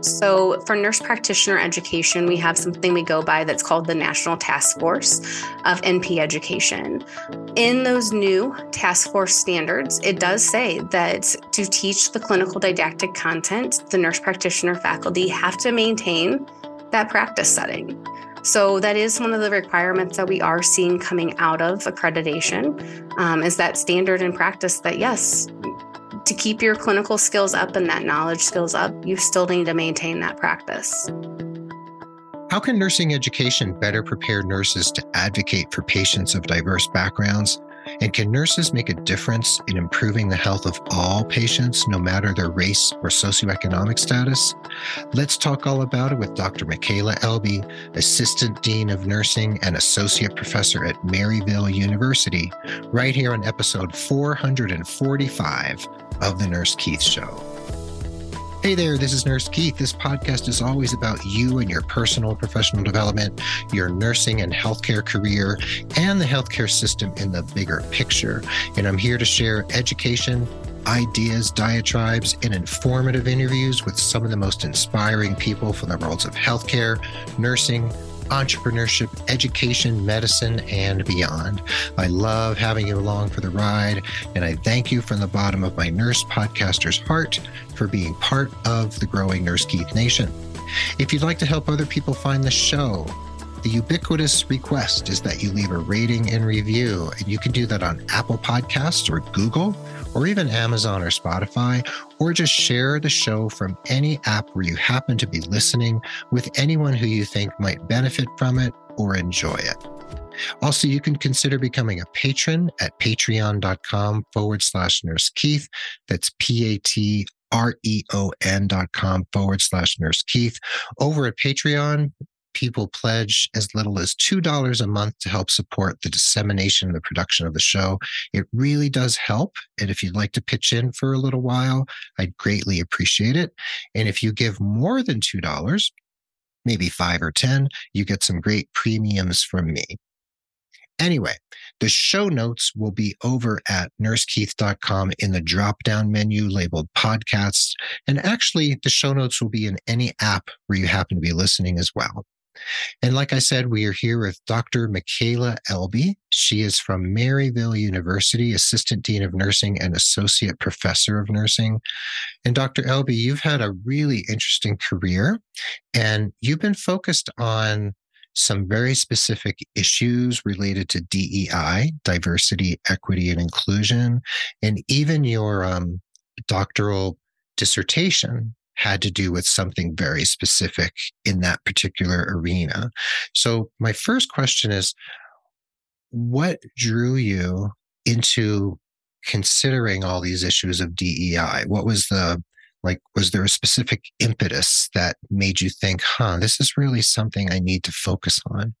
So, for nurse practitioner education, we have something we go by that's called the National Task Force of NP Education. In those new task force standards, it does say that to teach the clinical didactic content, the nurse practitioner faculty have to maintain that practice setting. So that is one of the requirements that we are seeing coming out of accreditation um, is that standard and practice that yes, to keep your clinical skills up and that knowledge skills up, you still need to maintain that practice. How can nursing education better prepare nurses to advocate for patients of diverse backgrounds and can nurses make a difference in improving the health of all patients, no matter their race or socioeconomic status? Let's talk all about it with Dr. Mykale Elbe, Assistant Dean of Nursing and Associate Professor at Maryville University, right here on episode 445 of The Nurse Keith Show. Hey there, this is Nurse Keith. This podcast is always about you and your personal professional development, your nursing and healthcare career, and the healthcare system in the bigger picture. And I'm here to share education, ideas, diatribes, and informative interviews with some of the most inspiring people from the worlds of healthcare, nursing, entrepreneurship, education, medicine, and beyond. I love having you along for the ride, and I thank you from the bottom of my nurse podcaster's heart for being part of the growing Nurse Keith Nation. If you'd like to help other people find the show, the ubiquitous request is that you leave a rating and review, and you can do that on Apple Podcasts or Google or even Amazon or Spotify, or just share the show from any app where you happen to be listening with anyone who you think might benefit from it or enjoy it. Also, you can consider becoming a patron at patreon.com forward slash nurse Keith. That's P A T R E O N dot com forward slash nurse Keith. Over at Patreon, people pledge as little as $2 a month to help support the dissemination and the production of the show. It really does help. And if you'd like to pitch in for a little while, I'd greatly appreciate it. And if you give more than $2, maybe five or 10, you get some great premiums from me. Anyway, the show notes will be over at nursekeith.com in the drop down menu labeled podcasts. And actually, the show notes will be in any app where you happen to be listening as well. And like I said, we are here with Dr. Mykale Elbe. She is from Maryville University, Assistant Dean of Nursing and Associate Professor of Nursing. And Dr. Elbe, you've had a really interesting career and you've been focused on some very specific issues related to DEI, diversity, equity, and inclusion. And even your um, doctoral dissertation had to do with something very specific in that particular arena. So, my first question is what drew you into considering all these issues of DEI? What was the like, was there a specific impetus that made you think, huh, this is really something I need to focus on?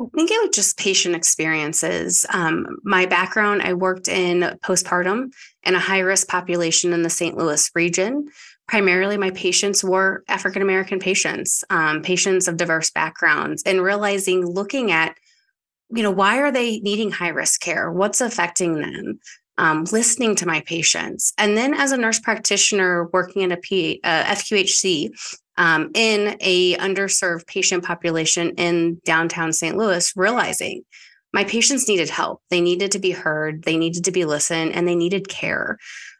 I think it was just patient experiences. Um, my background, I worked in postpartum in a high risk population in the St. Louis region primarily my patients were African American patients, um, patients of diverse backgrounds, and realizing, looking at, you know, why are they needing high risk care? What's affecting them? Um, listening to my patients. And then as a nurse practitioner working in a P, uh, FQHC um, in a underserved patient population in downtown St. Louis, realizing my patients needed help. They needed to be heard, they needed to be listened, and they needed care.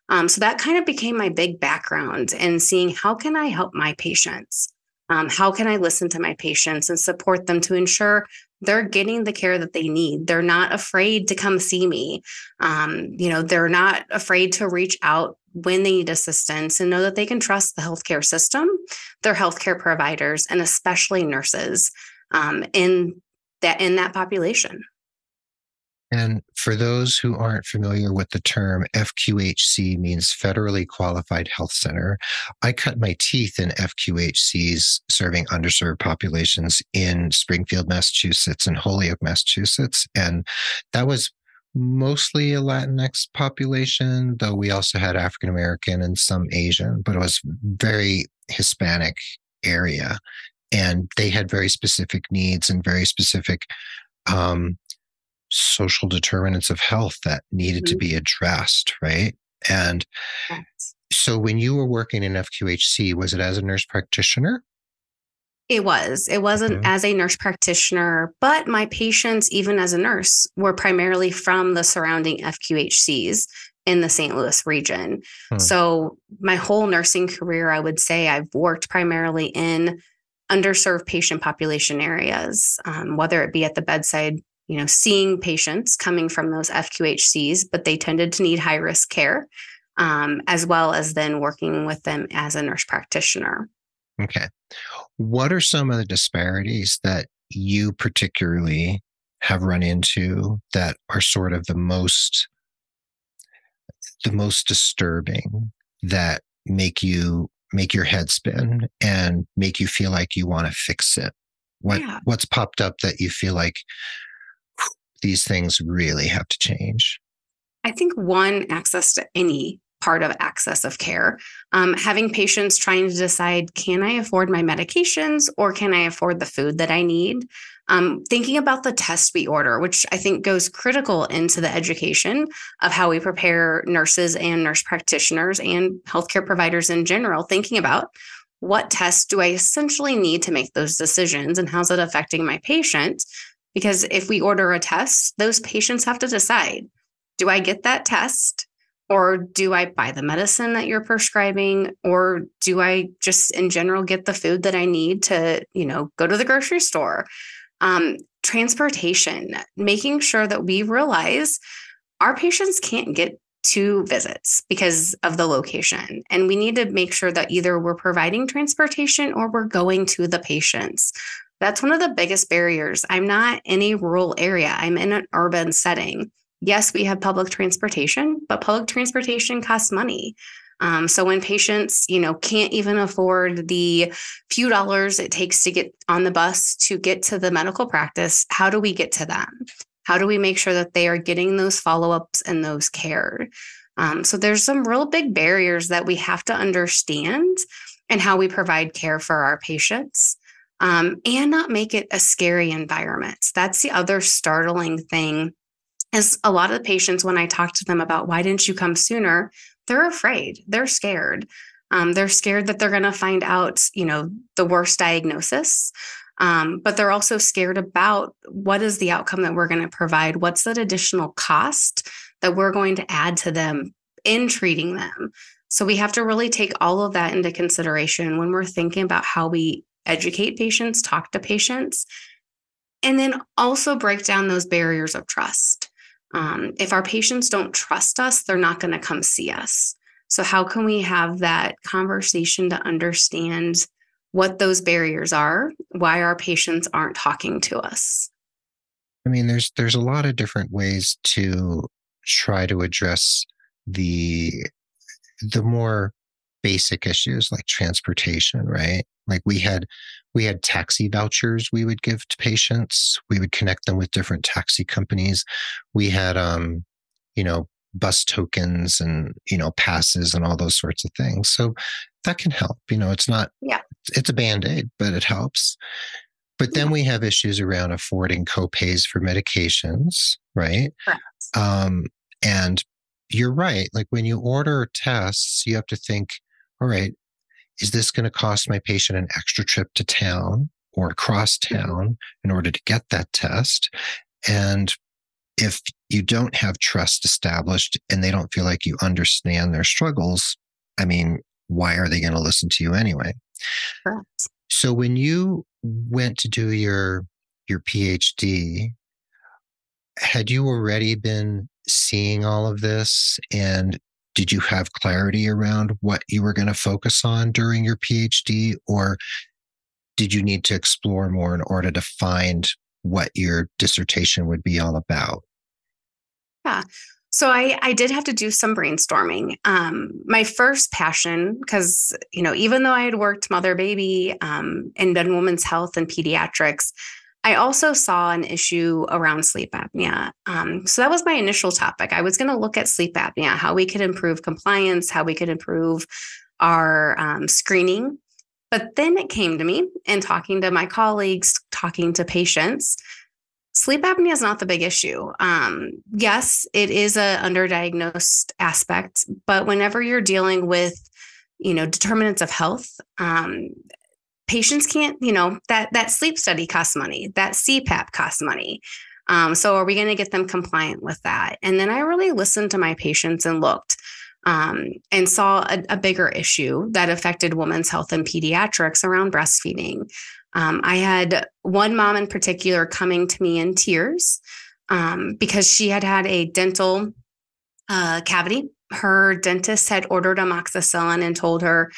Um, so that kind of became my big background and seeing how can I help my patients? Um, how can I listen to my patients and support them to ensure they're getting the care that they need? They're not afraid to come see me. Um, you know, they're not afraid to reach out when they need assistance and know that they can trust the healthcare system, their healthcare providers, and especially nurses um, in that in that population. And for those who aren't familiar with the term, FQHC means Federally Qualified Health Center. I cut my teeth in FQHCs serving underserved populations in Springfield, Massachusetts and Holyoke, Massachusetts. And that was mostly a Latinx population, though we also had African American and some Asian, but it was very Hispanic area. And they had very specific needs and very specific um, social determinants of health that needed mm-hmm. to be addressed, right? And so when you were working in FQHC, was it as a nurse practitioner? It was. It wasn't as a nurse practitioner, but my patients, even as a nurse, were primarily from the surrounding FQHCs in the St. Louis region. Hmm. So my whole nursing career, I would say I've worked primarily in underserved patient population areas, um, whether it be at the bedside, you know, seeing patients coming from those FQHCs, but they tended to need high risk care, um, as well as then working with them as a nurse practitioner. Okay. What are some of the disparities that you particularly have run into that are sort of the most the most disturbing that make you make your head spin and make you feel like you want to fix it what yeah. what's popped up that you feel like these things really have to change i think one access to any part of access of care. Um, having patients trying to decide can I afford my medications or can I afford the food that I need? Um, thinking about the test we order, which I think goes critical into the education of how we prepare nurses and nurse practitioners and healthcare providers in general, thinking about what tests do I essentially need to make those decisions and how's it affecting my patient? Because if we order a test, those patients have to decide do I get that test? Or do I buy the medicine that you're prescribing? Or do I just in general get the food that I need to, you know, go to the grocery store? Um, transportation, making sure that we realize our patients can't get two visits because of the location. And we need to make sure that either we're providing transportation or we're going to the patients. That's one of the biggest barriers. I'm not in a rural area, I'm in an urban setting yes, we have public transportation, but public transportation costs money. Um, so when patients, you know, can't even afford the few dollars it takes to get on the bus to get to the medical practice, how do we get to them? How do we make sure that they are getting those follow ups and those care? Um, so there's some real big barriers that we have to understand and how we provide care for our patients. Um, and not make it a scary environment. That's the other startling thing is a lot of the patients when i talk to them about why didn't you come sooner? They're afraid. They're scared. Um, they're scared that they're going to find out you know the worst diagnosis. Um, but they're also scared about what is the outcome that we're going to provide? What's that additional cost that we're going to add to them in treating them? So we have to really take all of that into consideration when we're thinking about how we educate patients talk to patients and then also break down those barriers of trust um, if our patients don't trust us, they're not going to come see us. So, how can we have that conversation to understand what those barriers are, why our patients aren't talking to us? I mean, there's there's a lot of different ways to try to address the the more basic issues like transportation, right? Like we had we had taxi vouchers we would give to patients. We would connect them with different taxi companies. We had um, you know, bus tokens and, you know, passes and all those sorts of things. So that can help. You know, it's not yeah, it's a band-aid, but it helps. But then we have issues around affording copays for medications, right? Correct. Um, and you're right. Like when you order tests, you have to think, all right, is this going to cost my patient an extra trip to town or across town in order to get that test? And if you don't have trust established and they don't feel like you understand their struggles, I mean, why are they going to listen to you anyway? Correct. So when you went to do your your PhD, had you already been seeing all of this and did you have clarity around what you were going to focus on during your PhD, or did you need to explore more in order to find what your dissertation would be all about? Yeah. So I, I did have to do some brainstorming. Um, my first passion, because you know, even though I had worked mother baby um, and been women's health and pediatrics, I also saw an issue around sleep apnea. Um, so that was my initial topic. I was going to look at sleep apnea, how we could improve compliance, how we could improve our um, screening. But then it came to me and talking to my colleagues, talking to patients. sleep apnea is not the big issue. Um, yes, it is a underdiagnosed aspect, but whenever you're dealing with, you know, determinants of health, um, patients can't, you know, that that sleep study costs money, that CPAP costs money. Um, so are we going to get them compliant with that? And then I really listened to my patients and looked um, and saw a, a, bigger issue that affected women's health and pediatrics around breastfeeding. Um, I had one mom in particular coming to me in tears um, because she had had a dental uh, cavity. Her dentist had ordered amoxicillin and told her,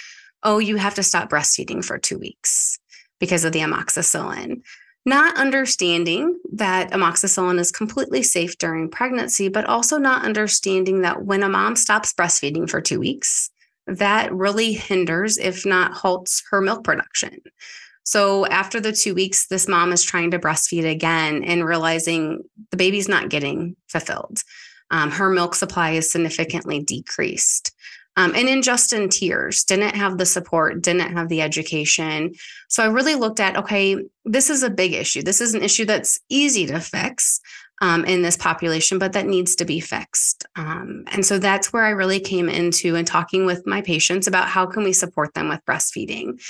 Oh, you have to stop breastfeeding for two weeks because of the amoxicillin not understanding that amoxicillin is completely safe during pregnancy, but also not understanding that when a mom stops breastfeeding for two weeks, that really hinders, if not halts, her milk production. So after the two weeks, this mom is trying to breastfeed again and realizing the baby's not getting fulfilled. Um, her milk supply is significantly decreased um, and in just in tears didn't have the support didn't have the education. So i really looked at okay this is a big issue. This is an issue that's easy to fix um, in this population but that needs to be fixed. Um, and so that's where i really came into and talking with my patients about how can we support them with breastfeeding.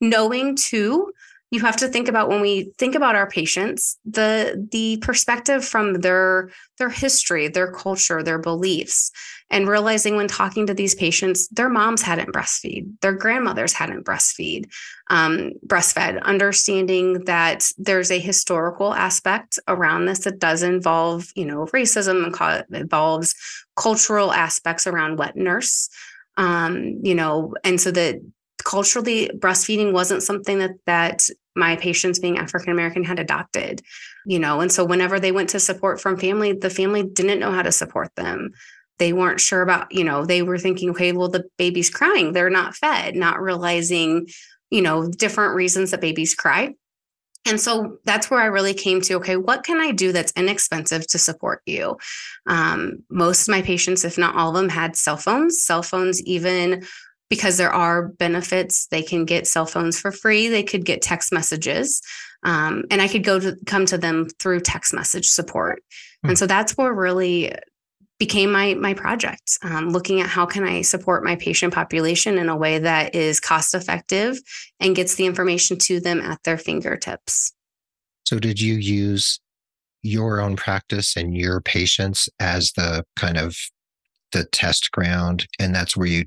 Knowing too you have to think about when we think about our patients the the perspective from their their history their culture their beliefs and realizing when talking to these patients their moms hadn't breastfeed their grandmothers hadn't breastfeed um, breastfed understanding that there's a historical aspect around this that does involve you know racism and involves cultural aspects around wet nurse um, you know and so that culturally breastfeeding wasn't something that that my patients being african american had adopted you know and so whenever they went to support from family the family didn't know how to support them they weren't sure about you know they were thinking okay well the baby's crying they're not fed not realizing you know different reasons that babies cry and so that's where I really came to okay, what can I do that's inexpensive to support you? Um, most of my patients, if not all of them, had cell phones. Cell phones, even because there are benefits. They can get cell phones for free. They could get text messages. Um, and I could go to come to them through text message support. Mm-hmm. And so that's where really became my my project um, looking at how can i support my patient population in a way that is cost effective and gets the information to them at their fingertips so did you use your own practice and your patients as the kind of the test ground and that's where you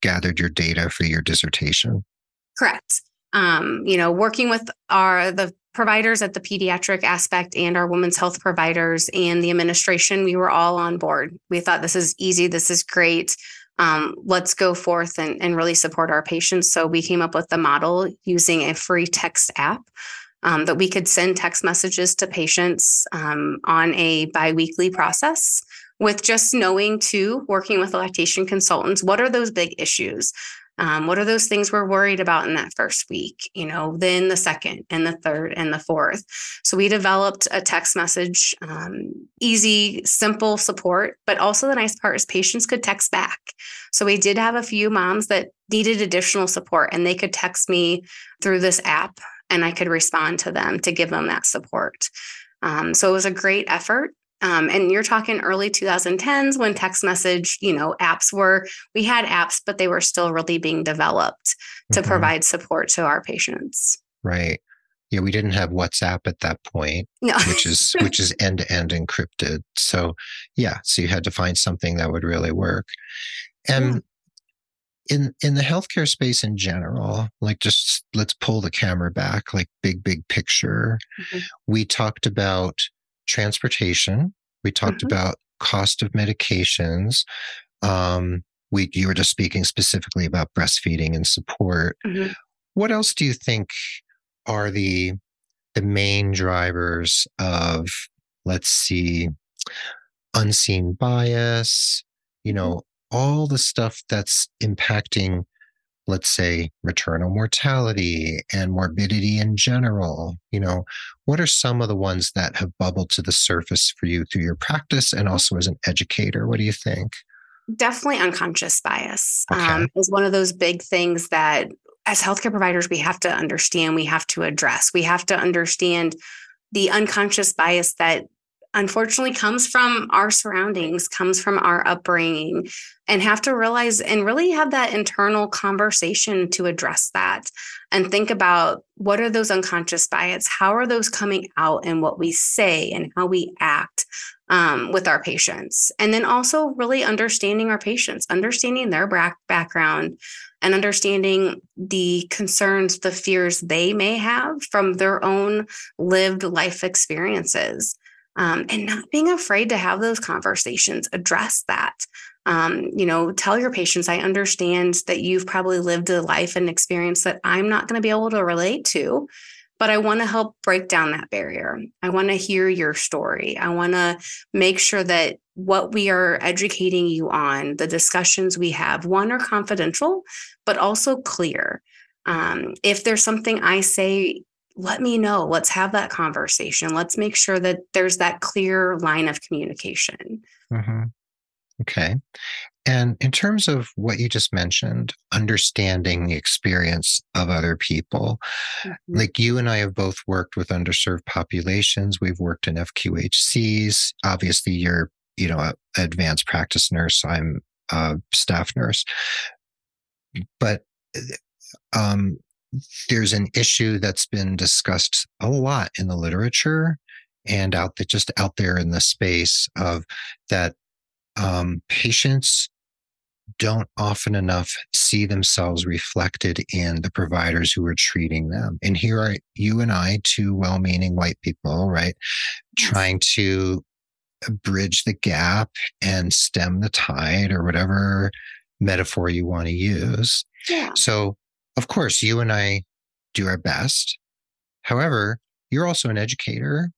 gathered your data for your dissertation. Correct. Um, you know, working with our the providers at the pediatric aspect and our women's health providers and the administration, we were all on board. We thought this is easy, this is great. Um, let's go forth and, and really support our patients. So we came up with the model using a free text app um, that we could send text messages to patients um, on a biweekly process with just knowing too, working with lactation consultants, what are those big issues? Um, what are those things we're worried about in that first week? You know, then the second and the third and the fourth. So we developed a text message, um, easy, simple support, but also the nice part is patients could text back. So we did have a few moms that needed additional support and they could text me through this app and I could respond to them to give them that support. Um, so it was a great effort. Um, and you're talking early 2010s when text message, you know, apps were, we had apps, but they were still really being developed to mm-hmm. provide support to our patients. Right. Yeah, we didn't have WhatsApp at that point, no. which is which is end to end encrypted. So yeah, so you had to find something that would really work. And yeah. in in the healthcare space in general, like just let's pull the camera back, like big big picture. Mm-hmm. We talked about transportation. We talked mm-hmm. about cost of medications. Um, we you were just speaking specifically about breastfeeding and support. Mm-hmm. What else do you think are the the main drivers of let's see unseen bias, you mm-hmm. know, all the stuff that's impacting let's say maternal mortality and morbidity in general you know what are some of the ones that have bubbled to the surface for you through your practice and also as an educator? What do you think? Definitely unconscious bias okay. um, is one of those big things that as healthcare providers we have to understand we have to address. We have to understand the unconscious bias that unfortunately comes from our surroundings, comes from our upbringing, and have to realize and really have that internal conversation to address that and think about what are those unconscious bias? How are those coming out in what we say and how we act um, with our patients? And then also really understanding our patients, understanding their back- background, and understanding the concerns, the fears they may have from their own lived life experiences um, and not being afraid to have those conversations, address that. Um, you know, tell your patients, I understand that you've probably lived a life and experience that I'm not going to be able to relate to, but I want to help break down that barrier. I want to hear your story. I want to make sure that what we are educating you on, the discussions we have, one are confidential, but also clear. Um, if there's something I say let me know. Let's have that conversation. Let's make sure that there's that clear line of communication. Mm-hmm. Okay. And in terms of what you just mentioned, understanding the experience of other people, mm-hmm. like you and I have both worked with underserved populations. We've worked in FQHCs. Obviously, you're, you know, an advanced practice nurse. I'm a staff nurse. But um, there's an issue that's been discussed a lot in the literature and out there, just out there in the space of that um, patients don't often enough see themselves reflected in the providers who are treating them. And here are you and I, two well meaning white people, right? Yes. Trying to bridge the gap and stem the tide or whatever metaphor you want to use. Yeah. So of course, you and I do our best. However, you're also an educator,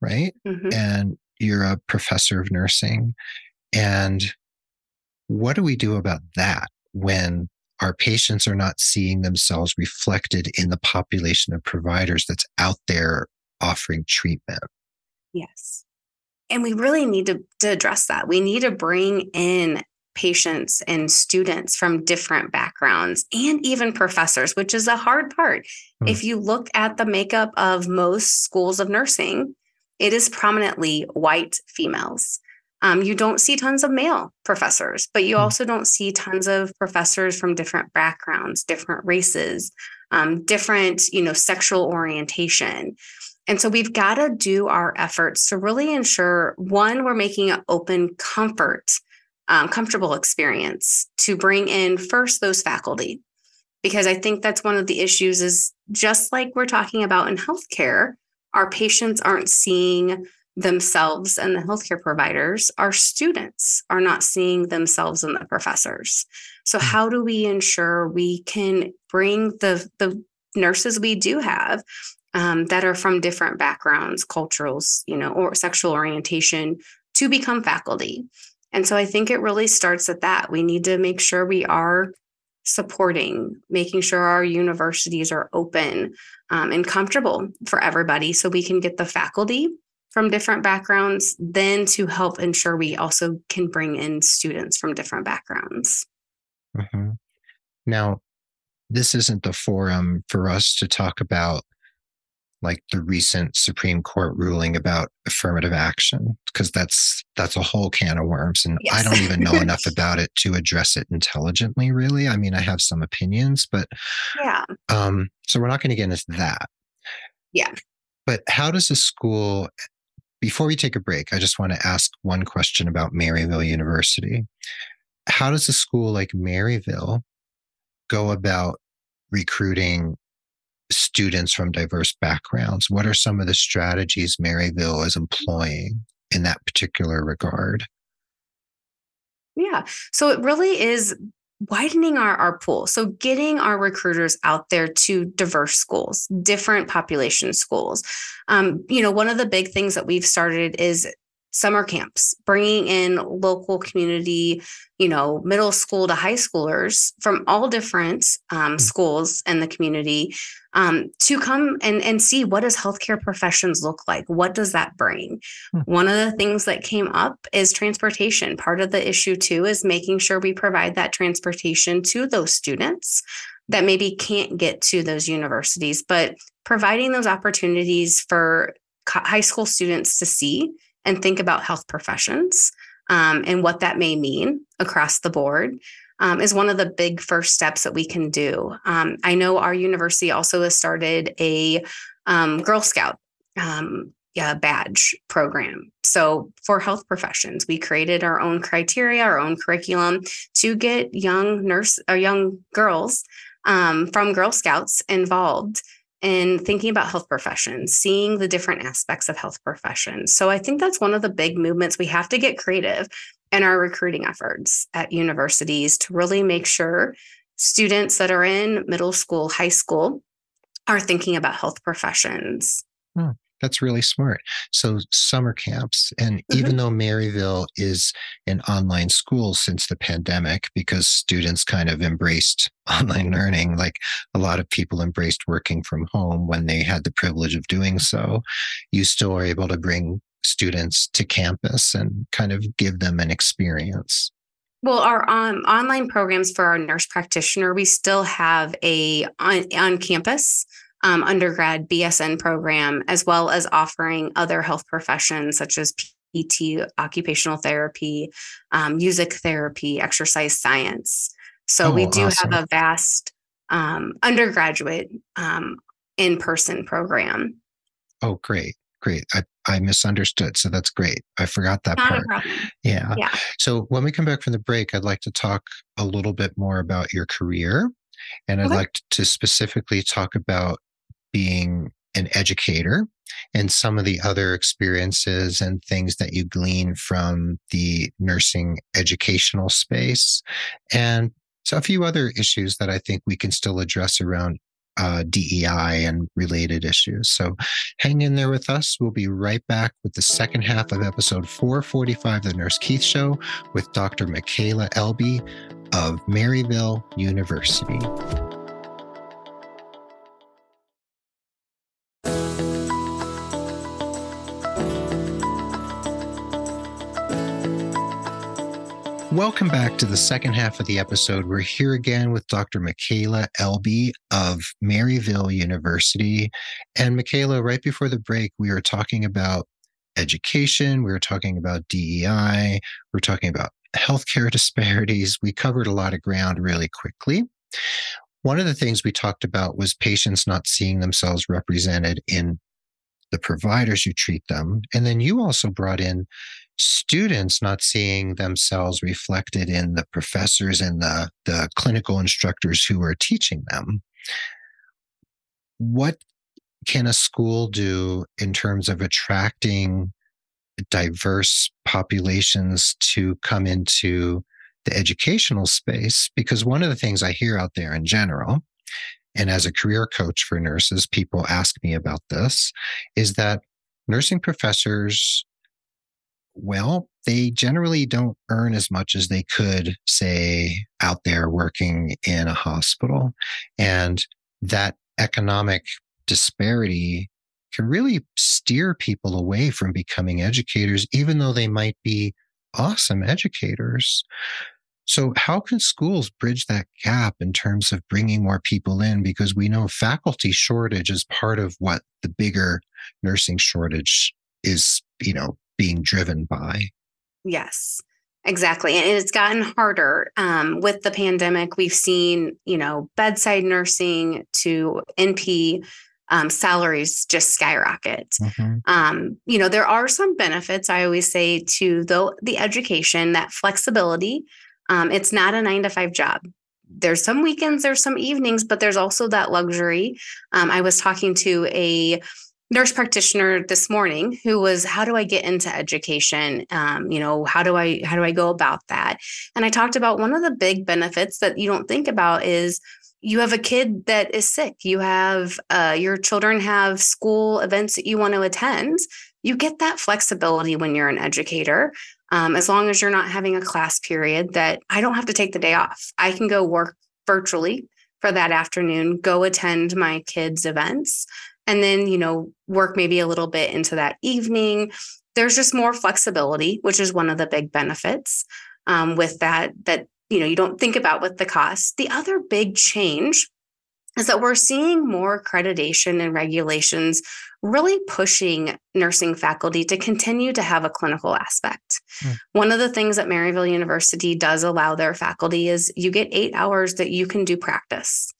right? Mm-hmm. And you're a professor of nursing. And what do we do about that when our patients are not seeing themselves reflected in the population of providers that's out there offering treatment? Yes. And we really need to, to address that. We need to bring in patients and students from different backgrounds and even professors, which is a hard part. Mm. If you look at the makeup of most schools of nursing, it is prominently white females. Um, you don't see tons of male professors, but you mm. also don't see tons of professors from different backgrounds, different races, um, different, you know, sexual orientation. And so we've got to do our efforts to really ensure one, we're making an open comfort um, comfortable experience to bring in first those faculty. Because i think that's one of the issues is just like we're talking about in healthcare our patients aren't seeing themselves and the healthcare providers. Our students are not seeing themselves and the professors. So hmm. how do we ensure we can bring the the nurses we do have um, that are from different backgrounds culturals you know or sexual orientation to become faculty and so I think it really starts at that. We need to make sure we are supporting, making sure our universities are open um, and comfortable for everybody so we can get the faculty from different backgrounds, then to help ensure we also can bring in students from different backgrounds. Mm-hmm. Now, this isn't the forum for us to talk about like the recent Supreme Court ruling about affirmative action because that's that's a whole can of worms and yes. I don't even know enough about it to address it intelligently really. I mean, I have some opinions, but yeah. Um so we're not going to get into that. Yeah. But how does a school before we take a break, I just want to ask one question about Maryville University. How does a school like Maryville go about recruiting students from diverse backgrounds? What are some of the strategies Maryville is employing in that particular regard? Yeah. So it really is widening our, our pool. So getting our recruiters out there to diverse schools, different population schools. Um, you know, one of the big things that we've started is summer camps, bringing in local community, you know, middle school to high schoolers from all different um, mm. schools in the community um, to come and, and see what does healthcare professions look like? What does that bring? Hmm. One of the things that came up is transportation. Part of the issue too is making sure we provide that transportation to those students that maybe can't get to those universities, but providing those opportunities for high school students to see and think about health professions um, and what that may mean across the board um, is one of the big first steps that we can do. Um, I know our university also has started a um, Girl Scout um, yeah, badge program. So for health professions, we created our own criteria, our own curriculum to get young nurse or young girls um, from Girl Scouts involved in thinking about health professions, seeing the different aspects of health professions. So I think that's one of the big movements we have to get creative in our recruiting efforts at universities to really make sure students that are in middle school, high school are thinking about health professions. Hmm. That's really smart. So summer camps, and mm-hmm. even though Maryville is an online school since the pandemic, because students kind of embraced online learning, like a lot of people embraced working from home when they had the privilege of doing so, you still are able to bring students to campus and kind of give them an experience. Well, our um, online programs for our nurse practitioner, we still have a on, on campus um, undergrad BSN program, as well as offering other health professions such as PT, occupational therapy, um, music therapy, exercise science. So oh, we do awesome. have a vast um, undergraduate um, in person program. Oh, great. Great. I, I misunderstood. So that's great. I forgot that Not part. Yeah. yeah. So when we come back from the break, I'd like to talk a little bit more about your career. And I'd okay. like to specifically talk about being an educator and some of the other experiences and things that you glean from the nursing educational space. And so a few other issues that I think we can still address around uh, DEI and related issues. So hang in there with us. We'll be right back with the second half of episode 445 of the Nurse Keith Show with Dr. Mykale Elbe of Maryville University. Welcome back to the second half of the episode. We're here again with Dr. Mykale Elbe of Maryville University. And Mykale, right before the break, we were talking about education, we were talking about DEI, we were talking about healthcare disparities. We covered a lot of ground really quickly. One of the things we talked about was patients not seeing themselves represented in the providers who treat them. And then you also brought in students not seeing themselves reflected in the professors and the, the clinical instructors who are teaching them. What can a school do in terms of attracting diverse populations to come into the educational space? Because one of the things I hear out there in general, and as a career coach for nurses, people ask me about this, is that nursing professors well, they generally don't earn as much as they could, say, out there working in a hospital. And that economic disparity can really steer people away from becoming educators, even though they might be awesome educators. So, how can schools bridge that gap in terms of bringing more people in? Because we know faculty shortage is part of what the bigger nursing shortage is, you know, being driven by. Yes, exactly. And it's gotten harder um, with the pandemic. We've seen, you know, bedside nursing to NP um, salaries just skyrocket. Mm-hmm. Um, you know, there are some benefits. I always say to the the education, that flexibility. Um, it's not a nine to five job. There's some weekends, there's some evenings, but there's also that luxury. Um, I was talking to a nurse practitioner this morning who was how do i get into education? Um, you know how do i how do i go about that? And i talked about one of the big benefits that you don't think about is you have a kid that is sick. You have uh, your children have school events that you want to attend. You get that flexibility when you're an educator um, as long as you're not having a class period that i don't have to take the day off. I can go work virtually for that afternoon go attend my kids events and then you know work maybe a little bit into that evening there's just more flexibility which is one of the big benefits um, with that that you know you don't think about with the cost the other big change is that we're seeing more accreditation and regulations really pushing nursing faculty to continue to have a clinical aspect. Mm. One of the things that Maryville University does allow their faculty is you get eight hours that you can do practice.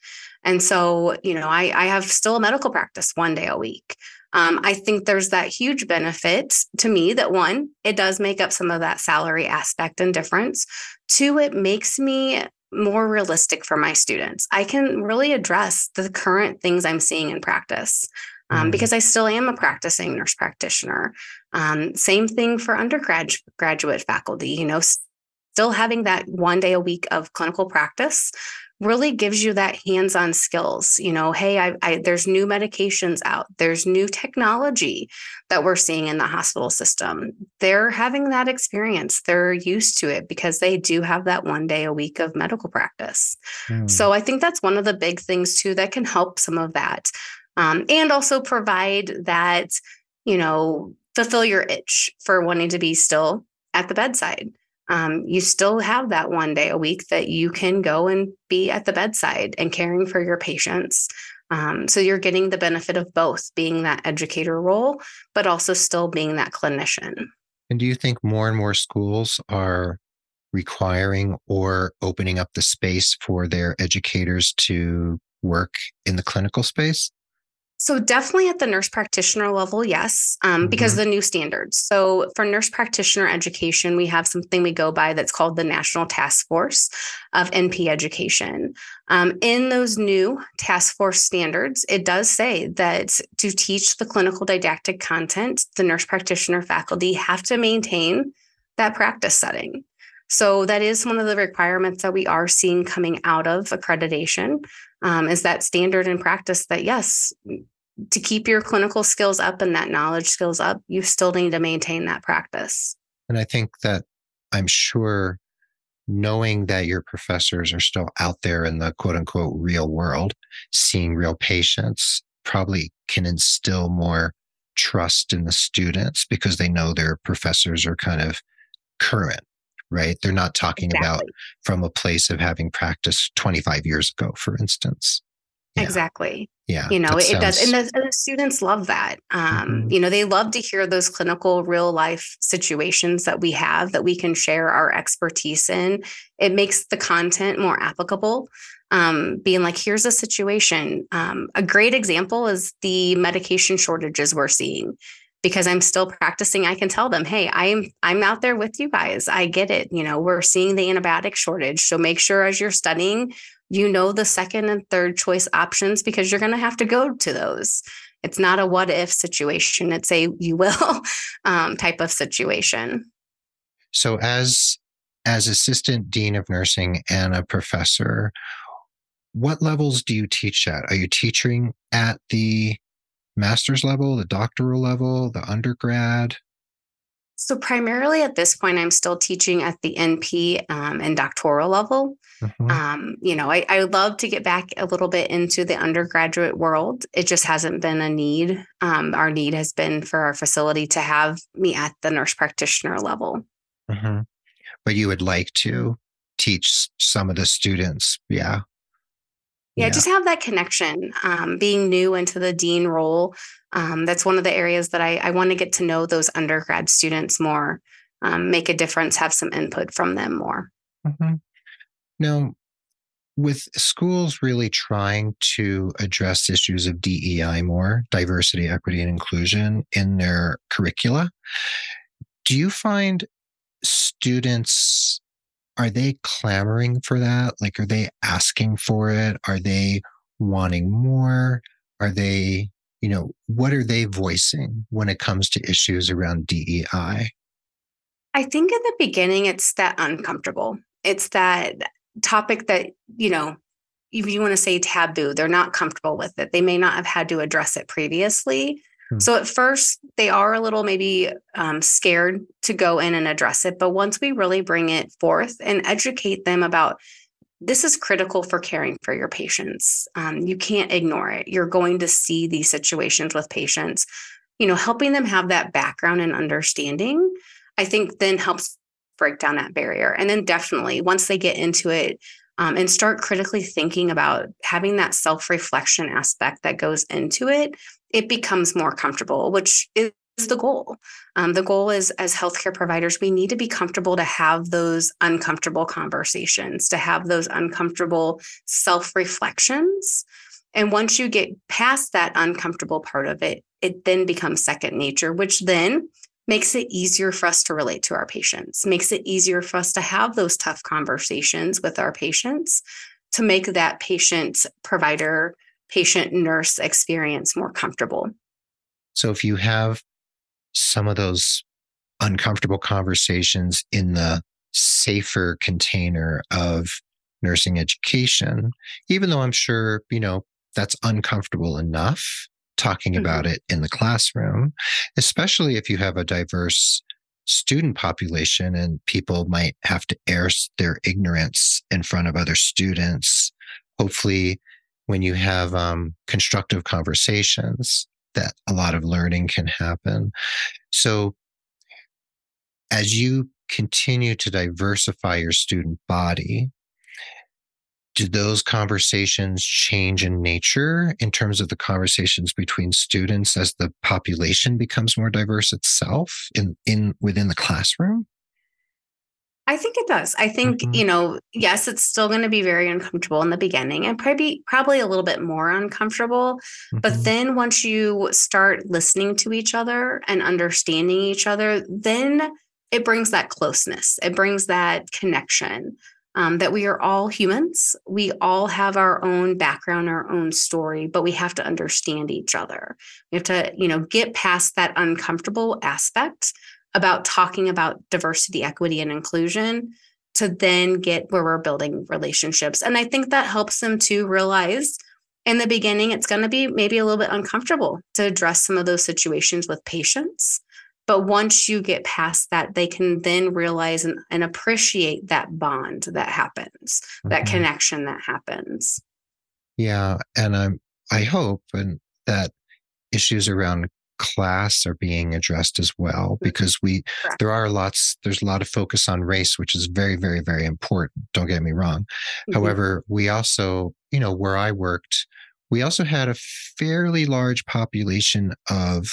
And so, you know, I, I have still a medical practice one day a week. Um, I think there's that huge benefit to me that one, it does make up some of that salary aspect and difference. Two, it makes me more realistic for my students. I can really address the current things I'm seeing in practice um, mm. because I still am a practicing nurse practitioner. Um, same thing for undergraduate graduate faculty, you know, still having that one day a week of clinical practice really gives you that hands-on skills you know hey I, I, there's new medications out. There's new technology that we're seeing in the hospital system. They're having that experience. They're used to it because they do have that one day a week of medical practice. Mm. so i think that's one of the big things too that can help some of that um, and also provide that you know fulfill your itch for wanting to be still at the bedside um, you still have that one day a week that you can go and be at the bedside and caring for your patients. Um, so you're getting the benefit of both being that educator role, but also still being that clinician. And do you think more and more schools are requiring or opening up the space for their educators to work in the clinical space? So, definitely at the nurse practitioner level, yes, um, mm-hmm. because the new standards. So, for nurse practitioner education, we have something we go by that's called the National Task Force of NP Education. Um, in those new task force standards, it does say that to teach the clinical didactic content, the nurse practitioner faculty have to maintain that practice setting. So that is one of the requirements that we are seeing coming out of accreditation um, is that standard and practice that yes, to keep your clinical skills up and that knowledge skills up, you still need to maintain that practice. And I think that I'm sure knowing that your professors are still out there in the quote unquote real world, seeing real patients probably can instill more trust in the students because they know their professors are kind of current right? They're not talking exactly. about from a place of having practiced 25 years ago, for instance. Yeah. Exactly. Yeah. You know, it sounds... does. And the, and the, students love that. Um, mm-hmm. You know, they love to hear those clinical real life situations that we have that we can share our expertise in. It makes the content more applicable. Um, being like, here's a situation. Um, a great example is the medication shortages we're seeing because I'm still practicing, I can tell them, hey, I'm I'm out there with you guys. I get it. You know, we're seeing the antibiotic shortage. So make sure as you're studying, you know the second and third choice options because you're going to have to go to those. It's not a what if situation. It's a you will um, type of situation. So as as assistant dean of nursing and a professor, what levels do you teach at? Are you teaching at the master's level, the doctoral level, the undergrad? So, primarily at this point, I'm still teaching at the NP um, and doctoral level. Mm-hmm. Um, you know, I, I love to get back a little bit into the undergraduate world. It just hasn't been a need. Um, our need has been for our facility to have me at the nurse practitioner level. Mm-hmm. But you would like to teach some of the students, yeah, yeah, yeah, just have that connection. Um, being new into the dean role, um, that's one of the areas that I, I want to get to know those undergrad students more, um, make a difference, have some input from them more. Mm-hmm. Now, with schools really trying to address issues of DEI more, diversity, equity, and inclusion in their curricula, do you find students are they clamoring for that? Like, are they asking for it? Are they wanting more? Are they, you know, what are they voicing when it comes to issues around DEI? I think in the beginning, it's that uncomfortable. It's that topic that, you know, if you want to say taboo, they're not comfortable with it. They may not have had to address it previously. Hmm. So at first, they are a little maybe um, scared to go in and address it. But once we really bring it forth and educate them about this is critical for caring for your patients, um, you can't ignore it. You're going to see these situations with patients. You know, helping them have that background and understanding, I think then helps break down that barrier. And then definitely once they get into it, um, and start critically thinking about having that self reflection aspect that goes into it, it becomes more comfortable, which is the goal. Um, the goal is as healthcare providers, we need to be comfortable to have those uncomfortable conversations, to have those uncomfortable self reflections. And once you get past that uncomfortable part of it, it then becomes second nature, which then makes it easier for us to relate to our patients, makes it easier for us to have those tough conversations with our patients to make that patient provider, patient nurse experience more comfortable. So if you have some of those uncomfortable conversations in the safer container of nursing education, even though I'm sure, you know, that's uncomfortable enough talking mm-hmm. about it in the classroom, especially if you have a diverse student population and people might have to air their ignorance in front of other students. Hopefully, when you have um, constructive conversations, that a lot of learning can happen. So, as you continue to diversify your student body, do those conversations change in nature in terms of the conversations between students as the population becomes more diverse itself in, in within the classroom? I think it does. I think, mm-hmm. you know, yes, it's still going to be very uncomfortable in the beginning and probably probably a little bit more uncomfortable. Mm-hmm. But then once you start listening to each other and understanding each other, then it brings that closeness. It brings that connection um, that we are all humans. We all have our own background, our own story, but we have to understand each other. We have to, you know, get past that uncomfortable aspect about talking about diversity, equity, and inclusion to then get where we're building relationships. And I think that helps them to realize in the beginning, it's going to be maybe a little bit uncomfortable to address some of those situations with patients. But once you get past that, they can then realize and, and appreciate that bond that happens, mm-hmm. that connection that happens. Yeah. And I'm, I hope and that issues around class are being addressed as well mm-hmm. because we Correct. there are lots there's a lot of focus on race which is very very very important don't get me wrong mm-hmm. however we also you know where i worked we also had a fairly large population of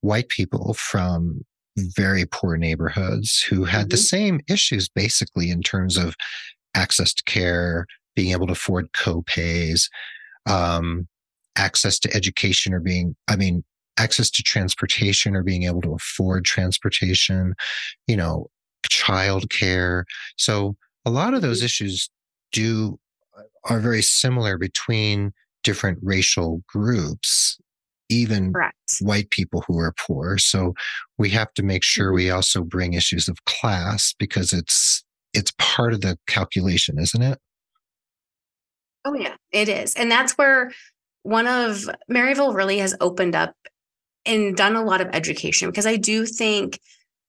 white people from very poor neighborhoods who had mm-hmm. the same issues basically in terms of access to care, being able to afford co-pays, um, access to education or being, I mean, access to transportation or being able to afford transportation, you know, childcare. So a lot of those mm-hmm. issues do are very similar between different racial groups even Correct. white people who are poor. So we have to make sure mm-hmm. we also bring issues of class because it's it's part of the calculation, isn't it? Oh yeah, it is. And that's where one of Maryville really has opened up and done a lot of education because I do think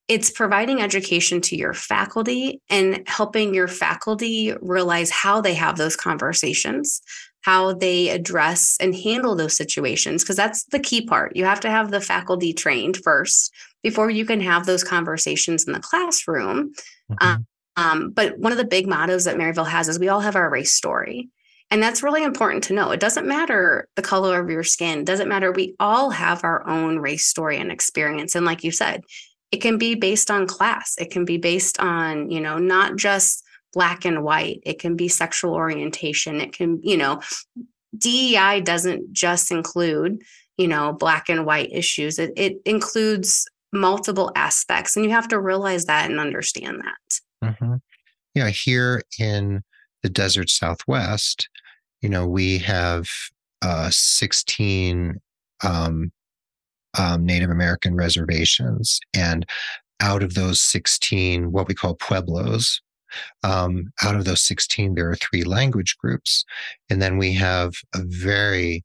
it's providing education to your faculty and helping your faculty realize how they have those conversations how they address and handle those situations because that's the key part. You have to have the faculty trained first before you can have those conversations in the classroom. Mm-hmm. Um, um, but one of the big mottos that Maryville has is we all have our race story. And that's really important to know. It doesn't matter the color of your skin, it doesn't matter. We all have our own race story and experience. And like you said, it can be based on class, it can be based on, you know, not just black and white it can be sexual orientation it can you know dei doesn't just include you know black and white issues it, it includes multiple aspects and you have to realize that and understand that mm-hmm. yeah here in the desert southwest you know we have uh, 16 um, um, native american reservations and out of those 16 what we call pueblos um, out of those 16, there are three language groups. And then we have a very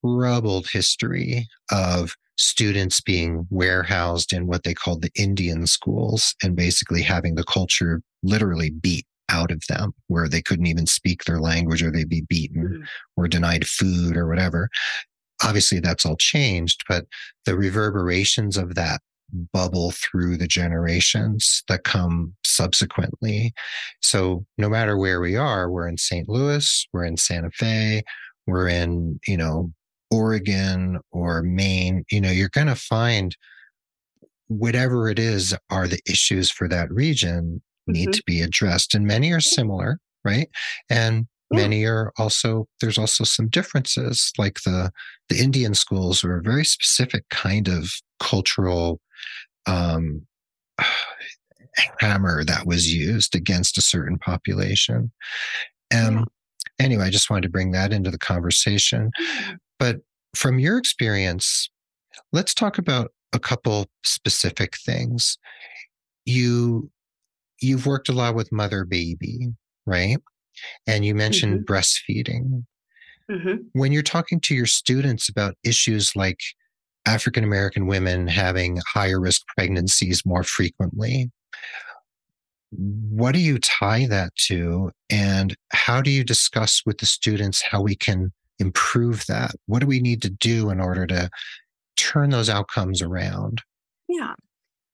troubled history of students being warehoused in what they called the Indian schools and basically having the culture literally beat out of them where they couldn't even speak their language or they'd be beaten mm-hmm. or denied food or whatever. Obviously, that's all changed, but the reverberations of that bubble through the generations that come subsequently. So no matter where we are, we're in St. Louis, we're in Santa Fe, we're in, you know, Oregon or Maine, you know, you're going to find whatever it is are the issues for that region need mm-hmm. to be addressed. And many are similar, right? And many are also there's also some differences like the the indian schools are a very specific kind of cultural um hammer that was used against a certain population and yeah. anyway i just wanted to bring that into the conversation mm-hmm. but from your experience let's talk about a couple specific things you you've worked a lot with mother baby right and you mentioned mm-hmm. breastfeeding. Mm-hmm. When you're talking to your students about issues like African American women having higher risk pregnancies more frequently, what do you tie that to? And how do you discuss with the students how we can improve that? What do we need to do in order to turn those outcomes around? Yeah.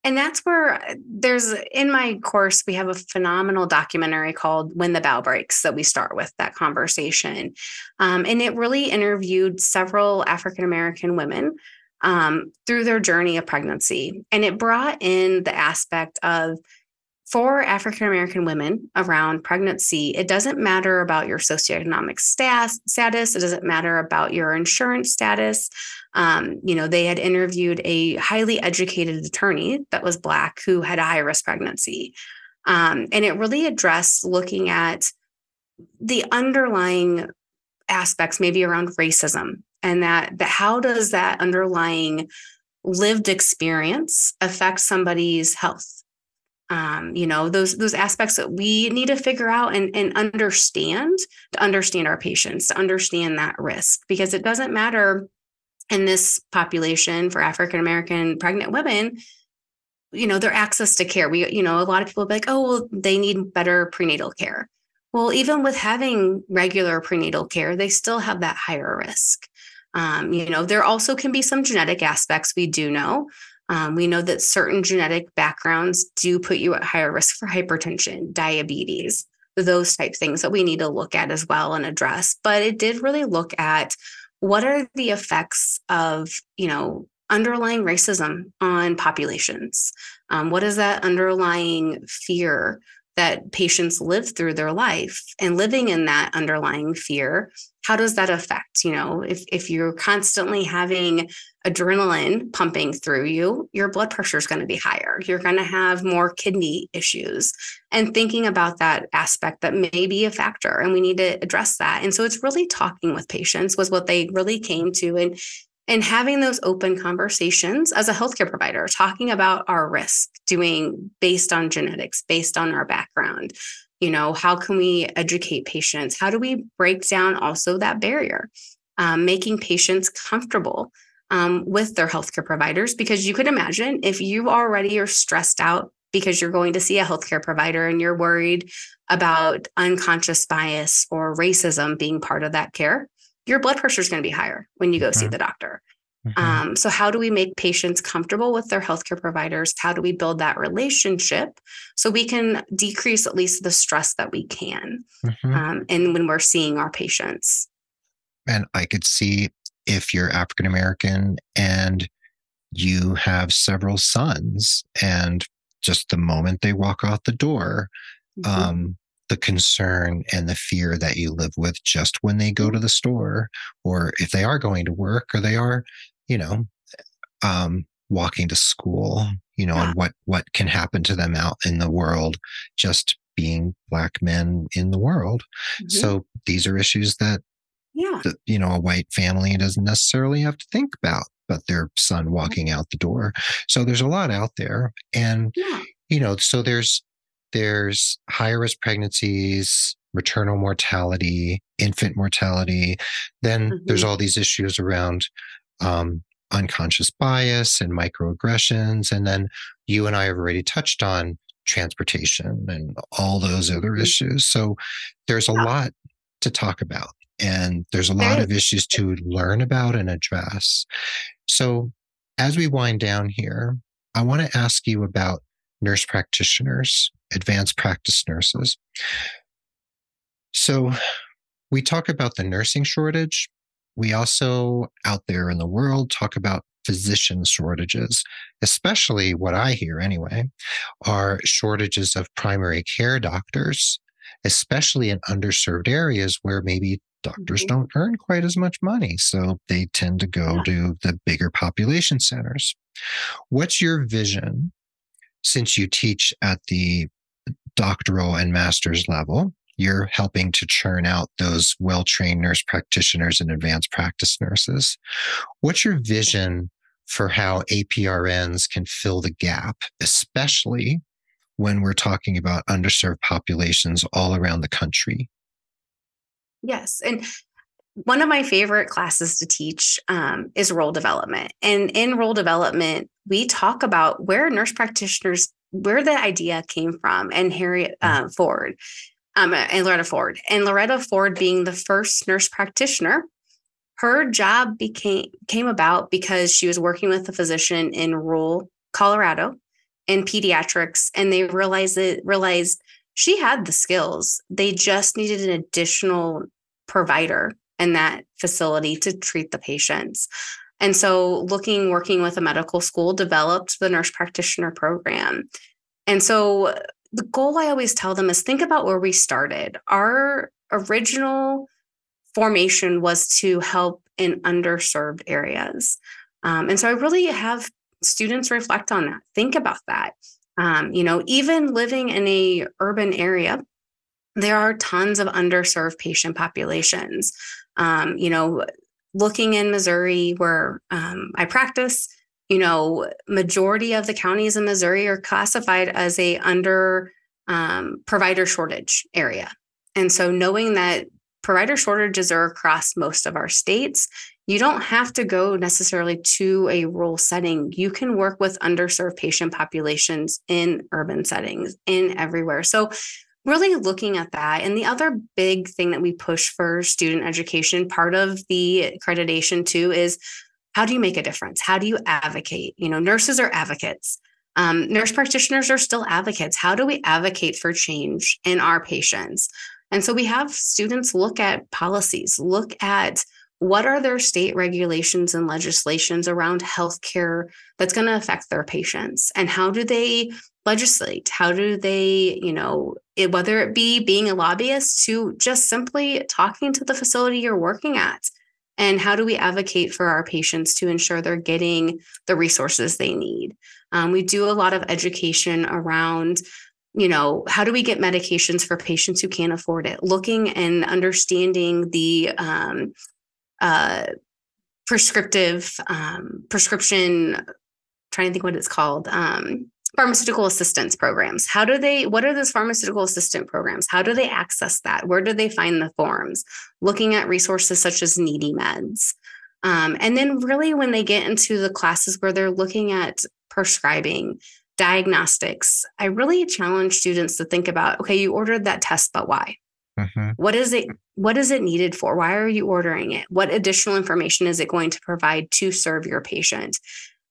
And that's where there's in my course, we have a phenomenal documentary called When the Bough Breaks that we start with that conversation. Um, and it really interviewed several African American women um, through their journey of pregnancy. And it brought in the aspect of for African American women around pregnancy, it doesn't matter about your socioeconomic status. It doesn't matter about your insurance status. Um, you know, they had interviewed a highly educated attorney that was Black who had a high risk pregnancy. Um, and it really addressed looking at the underlying aspects, maybe around racism, and that, that how does that underlying lived experience affect somebody's health um, you know those those aspects that we need to figure out and, and understand to understand our patients to understand that risk. Because it doesn't matter in this population for african american pregnant women you know their access to care. We you know a lot of people be like oh well they need better prenatal care. Well even with having regular prenatal care they still have that higher risk. Um, you know there also can be some genetic aspects we do know um, we know that certain genetic backgrounds do put you at higher risk for hypertension, diabetes, those type things that we need to look at as well and address. But it did really look at what are the effects of, you know, underlying racism on populations? Um, what is that underlying fear that patients live through their life and living in that underlying fear how does that affect you know if if you're constantly having adrenaline pumping through you your blood pressure is going to be higher you're going to have more kidney issues and thinking about that aspect that may be a factor and we need to address that and so it's really talking with patients was what they really came to and and having those open conversations as a healthcare provider, talking about our risk, doing based on genetics, based on our background. You know, how can we educate patients? How do we break down also that barrier? Um, making patients comfortable um, with their healthcare providers, because you could imagine if you already are stressed out because you're going to see a healthcare provider and you're worried about unconscious bias or racism being part of that care, your blood pressure is going to be higher when you go mm-hmm. see the doctor. Mm-hmm. Um, so, how do we make patients comfortable with their healthcare providers? How do we build that relationship so we can decrease at least the stress that we can? Mm-hmm. Um, and when we're seeing our patients. And I could see if you're African American and you have several sons, and just the moment they walk out the door, mm-hmm. um, the concern and the fear that you live with just when they go to the store or if they are going to work or they are you know um, walking to school you know yeah. and what what can happen to them out in the world just being black men in the world mm-hmm. so these are issues that yeah that, you know a white family doesn't necessarily have to think about but their son walking out the door so there's a lot out there and yeah. you know so there's there's higher risk pregnancies, maternal mortality, infant mortality. Then mm-hmm. there's all these issues around um, unconscious bias and microaggressions. And then you and I have already touched on transportation and all those other mm-hmm. issues. So there's a lot to talk about. And there's a lot of issues to learn about and address. So, as we wind down here, I want to ask you about nurse practitioners, advanced practice nurses. So we talk about the nursing shortage. We also out there in the world talk about physician shortages, especially what I hear anyway, are shortages of primary care doctors, especially in underserved areas where maybe doctors mm-hmm. don't earn quite as much money. So they tend to go yeah. to the bigger population centers. What's your vision since you teach at the doctoral and master's level? You're helping to churn out those well trained nurse practitioners and advanced practice nurses. What's your vision for how APRNs can fill the gap, especially when we're talking about underserved populations all around the country? Yes. And one of my favorite classes to teach um, is role development. And in role development, we talk about where nurse practitioners, where the idea came from, and Harriet uh, Ford um, and Loretta Ford. And Loretta Ford being the first nurse practitioner, her job became came about because she was working with a physician in rural Colorado in pediatrics, and they realized that realized she had the skills. They just needed an additional provider in that facility to treat the patients. And so, looking, working with a medical school, developed the nurse practitioner program. And so, the goal I always tell them is think about where we started. Our original formation was to help in underserved areas. Um, and so, I really have students reflect on that, think about that. Um, you know, even living in a urban area, there are tons of underserved patient populations. Um, you know, looking in Missouri where um, I practice, you know, majority of the counties in Missouri are classified as a under um, provider shortage area. And so knowing that provider shortages are across most of our states, you don't have to go necessarily to a rural setting. You can work with underserved patient populations in urban settings, in everywhere. So really looking at that. And the other big thing that we push for student education, part of the accreditation too, is how do you make a difference? How do you advocate? You know, nurses are advocates. Um, nurse practitioners are still advocates. How do we advocate for change in our patients? And so we have students look at policies, look at what are their state regulations and legislations around healthcare that's going to affect their patients and how do they legislate how do they you know it, whether it be being a lobbyist to just simply talking to the facility you're working at and how do we advocate for our patients to ensure they're getting the resources they need? Um, we do a lot of education around you know how do we get medications for patients who can't afford it? Looking and understanding the um, uh, prescriptive um, prescription trying to think what it's called um, pharmaceutical assistance programs? How do they what are those pharmaceutical assistant programs? How do they access that? Where do they find the forms? Looking at resources such as NeedyMeds. Um, and then really when they get into the classes where they're looking at prescribing diagnostics i really challenge students to think about okay you ordered that test but why? Mm-hmm. what is it what is it needed for? Why are you ordering it? What additional information is it going to provide to serve your patient?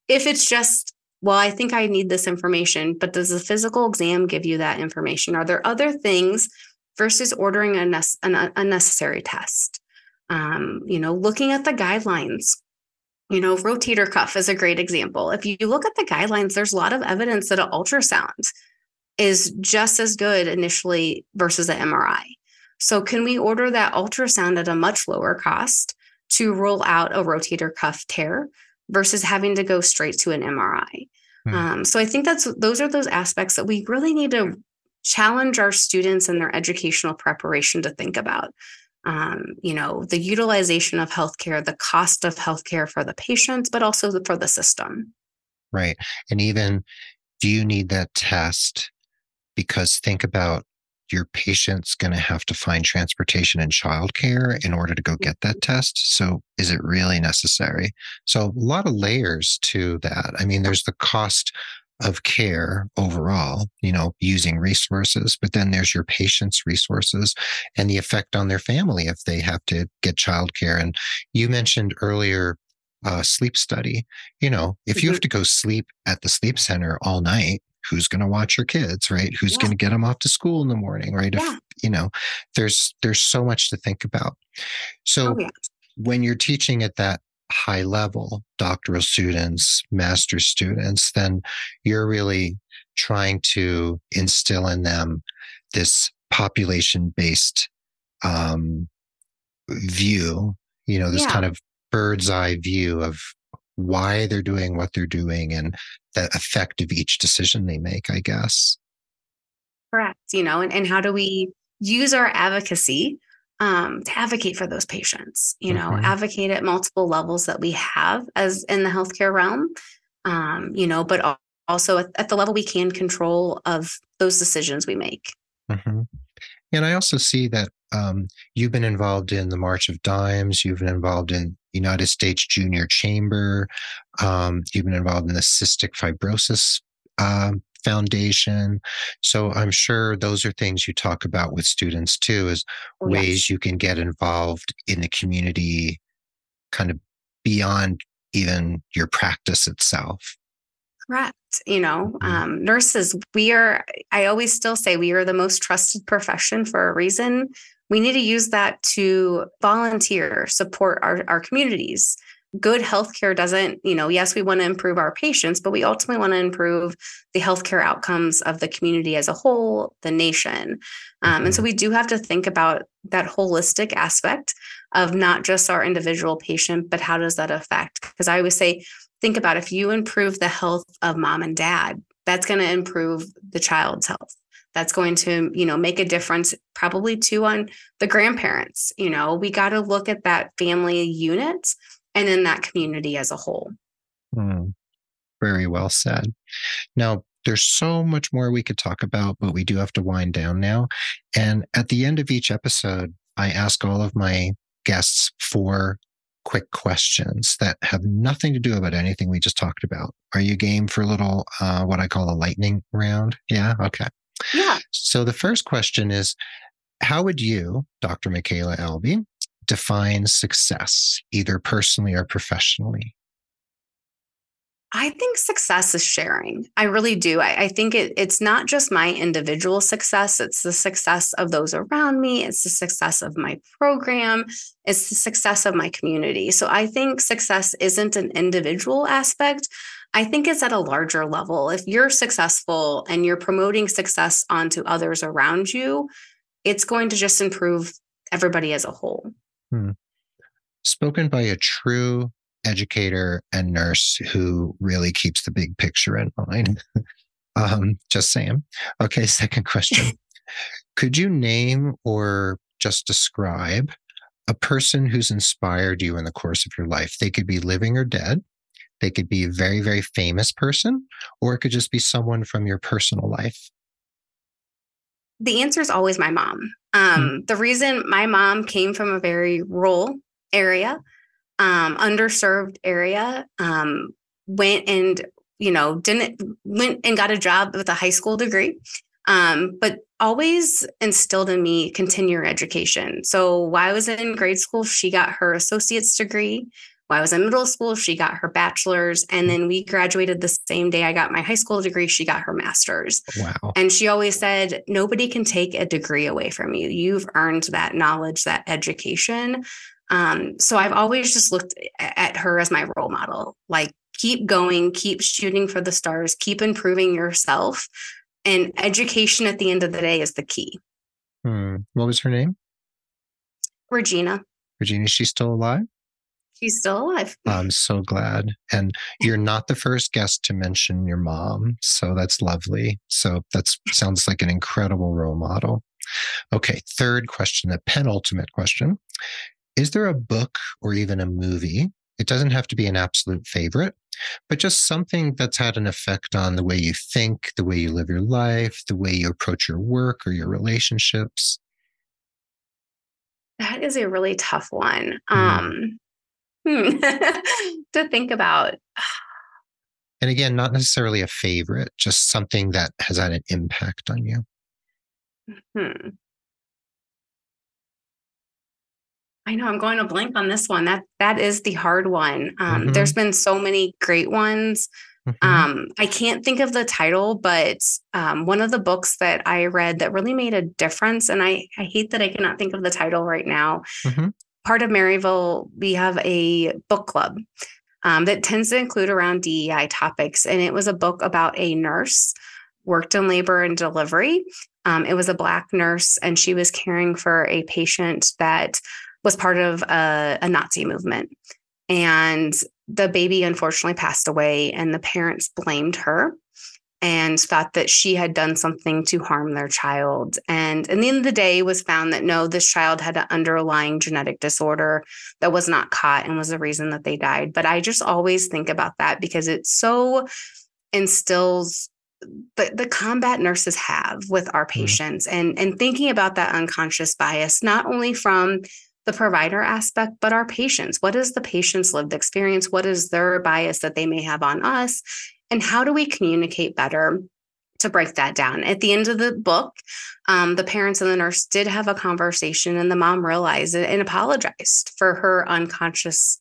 If it's just well, I think I need this information, but does the physical exam give you that information? Are there other things versus ordering a an unnecessary test? Um, you know, looking at the guidelines. You know, rotator cuff is a great example. If you look at the guidelines, there's a lot of evidence that an ultrasound is just as good initially versus an MRI. So, can we order that ultrasound at a much lower cost to rule out a rotator cuff tear versus having to go straight to an MRI. Mm. Um, so I think that's those are those aspects that we really need to challenge our students and their educational preparation to think about. Um, you know, the utilization of healthcare, the cost of healthcare for the patients, but also for the system. Right. And even do you need that test? Because think about your patient's going to have to find transportation and childcare in order to go get that mm-hmm. test. So, is it really necessary? So, a lot of layers to that. I mean, there's the cost of care overall, you know, using resources, but then there's your patient's resources and the effect on their family if they have to get childcare. And you mentioned earlier uh, sleep study. You know, if you have mm-hmm. to go sleep at the sleep center all night, who's going to watch your kids, right? Who's yeah. going to get them off to school in the morning, right? Yeah. If, you know, there's there's so much to think about. So oh, yeah. when you're teaching at that high level, doctoral students, master students, then you're really trying to instill in them this population based um, view, you know, this yeah. kind of bird's eye view of why they're doing what they're doing and the effect of each decision they make, I guess. Correct. You know, and, and how do we use our advocacy um, to advocate for those patients, you know, mm-hmm. advocate at multiple levels that we have as in the healthcare realm, um, you know, but also at, at, the level we can control of those decisions we make. Mm-hmm. And I also see that um, you've been involved in the March of Dimes. You've been involved in United States Junior Chamber. Um, you've been involved in the Cystic Fibrosis uh, Foundation. So I'm sure those are things you talk about with students too, as oh, ways you can get involved in the community, kind of beyond even your practice itself. Correct. You know, mm-hmm. um, nurses, we are, I always still say we are the most trusted profession for a reason. We need to use that to volunteer, support our, our communities. Good healthcare doesn't, you know, yes, we want to improve our patients, but we ultimately want to improve the healthcare outcomes of the community as a whole, the nation. Um, and so mm-hmm. we do have to think about that holistic aspect of not just our individual patient, but how does that affect? Because I always say think about if you improve the health of mom and dad, that's going to improve the child's health. That's going to, you know, make a difference probably too on the grandparents. You know, we got to look at that family unit and then that community as a whole. Hmm. Very well said. Now, there's so much more we could talk about, but we do have to wind down now. And at the end of each episode, I ask all of my guests for quick questions that have nothing to do about anything we just talked about. Are you game for a little, uh, what I call a lightning round? Yeah. Okay. Yeah. So the first question is How would you, Dr. Mykale Elbe, define success, either personally or professionally? I think success is sharing. I really do. I, I think it, it's not just my individual success, it's the success of those around me, it's the success of my program, it's the success of my community. So I think success isn't an individual aspect. I think it's at a larger level. If you're successful and you're promoting success onto others around you, it's going to just improve everybody as a whole. Hmm. Spoken by a true educator and nurse who really keeps the big picture in mind. um, just saying. Okay, second question. Could you name or just describe a person who's inspired you in the course of your life? They could be living or dead. They could be a very, very famous person, or it could just be someone from your personal life. The answer is always my mom. Um, hmm. The reason my mom came from a very rural area um, underserved area, um, went and you know didn't went and got a job with a high school degree, um, but always instilled in me continue your education. So while I was in grade school, she got her associate's degree. While I was in middle school, she got her bachelor's. And then we graduated the same day I got my high school degree. She got her master's. Wow. And she always said, Nobody can take a degree away from you. You've earned that knowledge, that education. Um, so I've always just looked at her as my role model. Like, keep going, keep shooting for the stars, keep improving yourself. And education at the end of the day is the key. Hmm. What was her name? Regina. Regina, she's still alive? She's still alive. I'm so glad. And you're not the first guest to mention your mom. So that's lovely. So that sounds like an incredible role model. Okay, third question, the penultimate question. Is there a book or even a movie? It doesn't have to be an absolute favorite, but just something that's had an effect on the way you think, the way you live your life, the way you approach your work or your relationships. That is a really tough one mm. um, hmm. to think about. And again, not necessarily a favorite, just something that has had an impact on you. Hmm. I know I'm going to blank on this one. That that is the hard one. Um, mm-hmm. There's been so many great ones. Mm-hmm. Um, I can't think of the title, but um, one of the books that I read that really made a difference, and I, I hate that I cannot think of the title right now. Mm-hmm. Part of Maryville, we have a book club um, that tends to include around DEI topics. And it was a book about a nurse worked in labor and delivery. Um, it was a Black nurse, and she was caring for a patient that was part of a, a Nazi movement. And the baby unfortunately passed away, and the parents blamed her and thought that she had done something to harm their child. And in the end of the day, was found that no, this child had an underlying genetic disorder that was not caught and was the reason that they died. But I just always think about that because it so instills the, the combat nurses have with our mm-hmm. patients mm-hmm. and and thinking about that unconscious bias, not only from the provider aspect, but our patients. What is the patient's lived experience? What is their bias that they may have on us? And how do we communicate better to break that down? At the end of the book, um, the parents and the nurse did have a conversation, and the mom realized it and apologized for her unconscious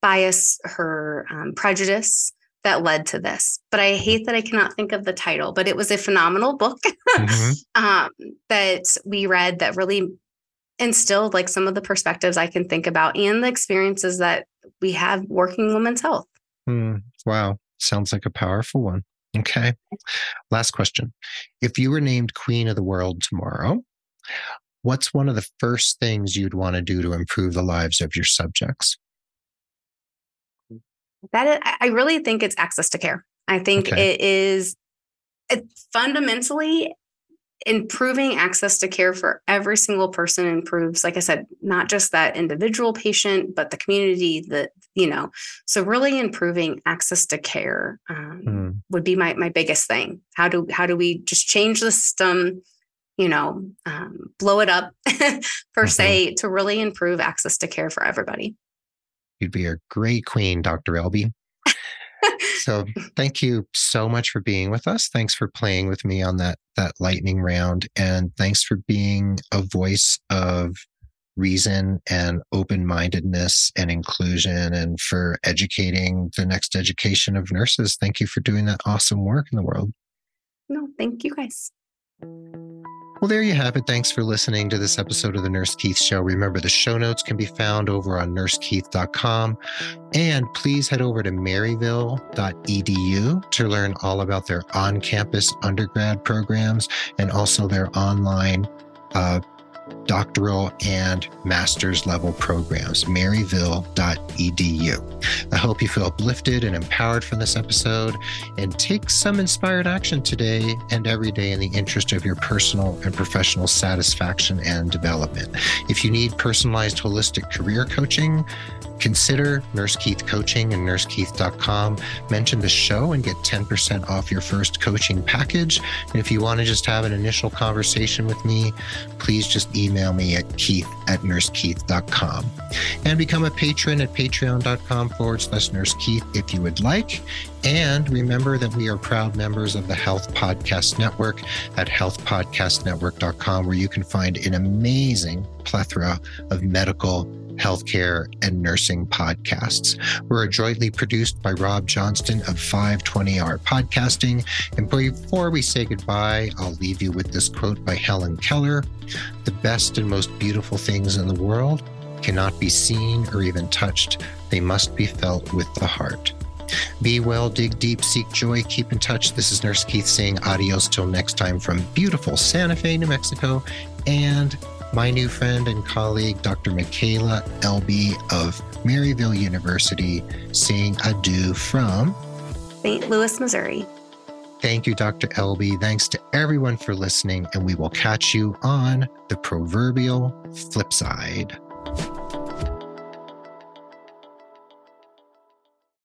bias, her um, prejudice that led to this. But I hate that I cannot think of the title, but it was a phenomenal book mm-hmm. um, that we read that really instilled like some of the perspectives I can think about and the experiences that we have working women's health. Mm, wow. Sounds like a powerful one. Okay. Last question. If you were named queen of the world tomorrow, what's one of the first things you'd want to do to improve the lives of your subjects? That is, I really think it's access to care. I think okay. it is it fundamentally improving access to care for every single person improves like i said not just that individual patient but the community that you know so really improving access to care um, mm. would be my my biggest thing how do how do we just change the system you know um, blow it up per mm-hmm. se to really improve access to care for everybody you'd be a great queen dr Elbe so thank you so much for being with us. Thanks for playing with me on that that lightning round and thanks for being a voice of reason and open-mindedness and inclusion and for educating the next education of nurses. Thank you for doing that awesome work in the world. No, thank you guys. Well, there you have it. Thanks for listening to this episode of the Nurse Keith Show. Remember, the show notes can be found over on nursekeith.com. And please head over to maryville.edu to learn all about their on campus undergrad programs and also their online uh, doctoral and master's level programs, maryville.edu. I hope you feel uplifted and empowered from this episode and take some inspired action today and every day in the interest of your personal and professional satisfaction and development. If you need personalized holistic career coaching, Consider Nurse Keith Coaching and nursekeith.com. Mention the show and get 10% off your first coaching package. And if you want to just have an initial conversation with me, please just email me at keith at nursekeith.com. And become a patron at patreon.com forward slash nursekeith if you would like. And remember that we are proud members of the Health Podcast Network at healthpodcastnetwork.com, where you can find an amazing plethora of medical healthcare, and nursing podcasts. We're jointly produced by Rob Johnston of 520R Podcasting. And before we say goodbye, I'll leave you with this quote by Helen Keller The best and most beautiful things in the world cannot be seen or even touched, they must be felt with the heart. Be well, dig deep, seek joy, keep in touch. This is Nurse Keith saying adios till next time from beautiful Santa Fe, New Mexico, and my new friend and colleague, Dr. Mykale Elbe of Maryville University, saying adieu from St. Louis, Missouri. Thank you, Dr. Elbe. Thanks to everyone for listening, and we will catch you on the proverbial flip side.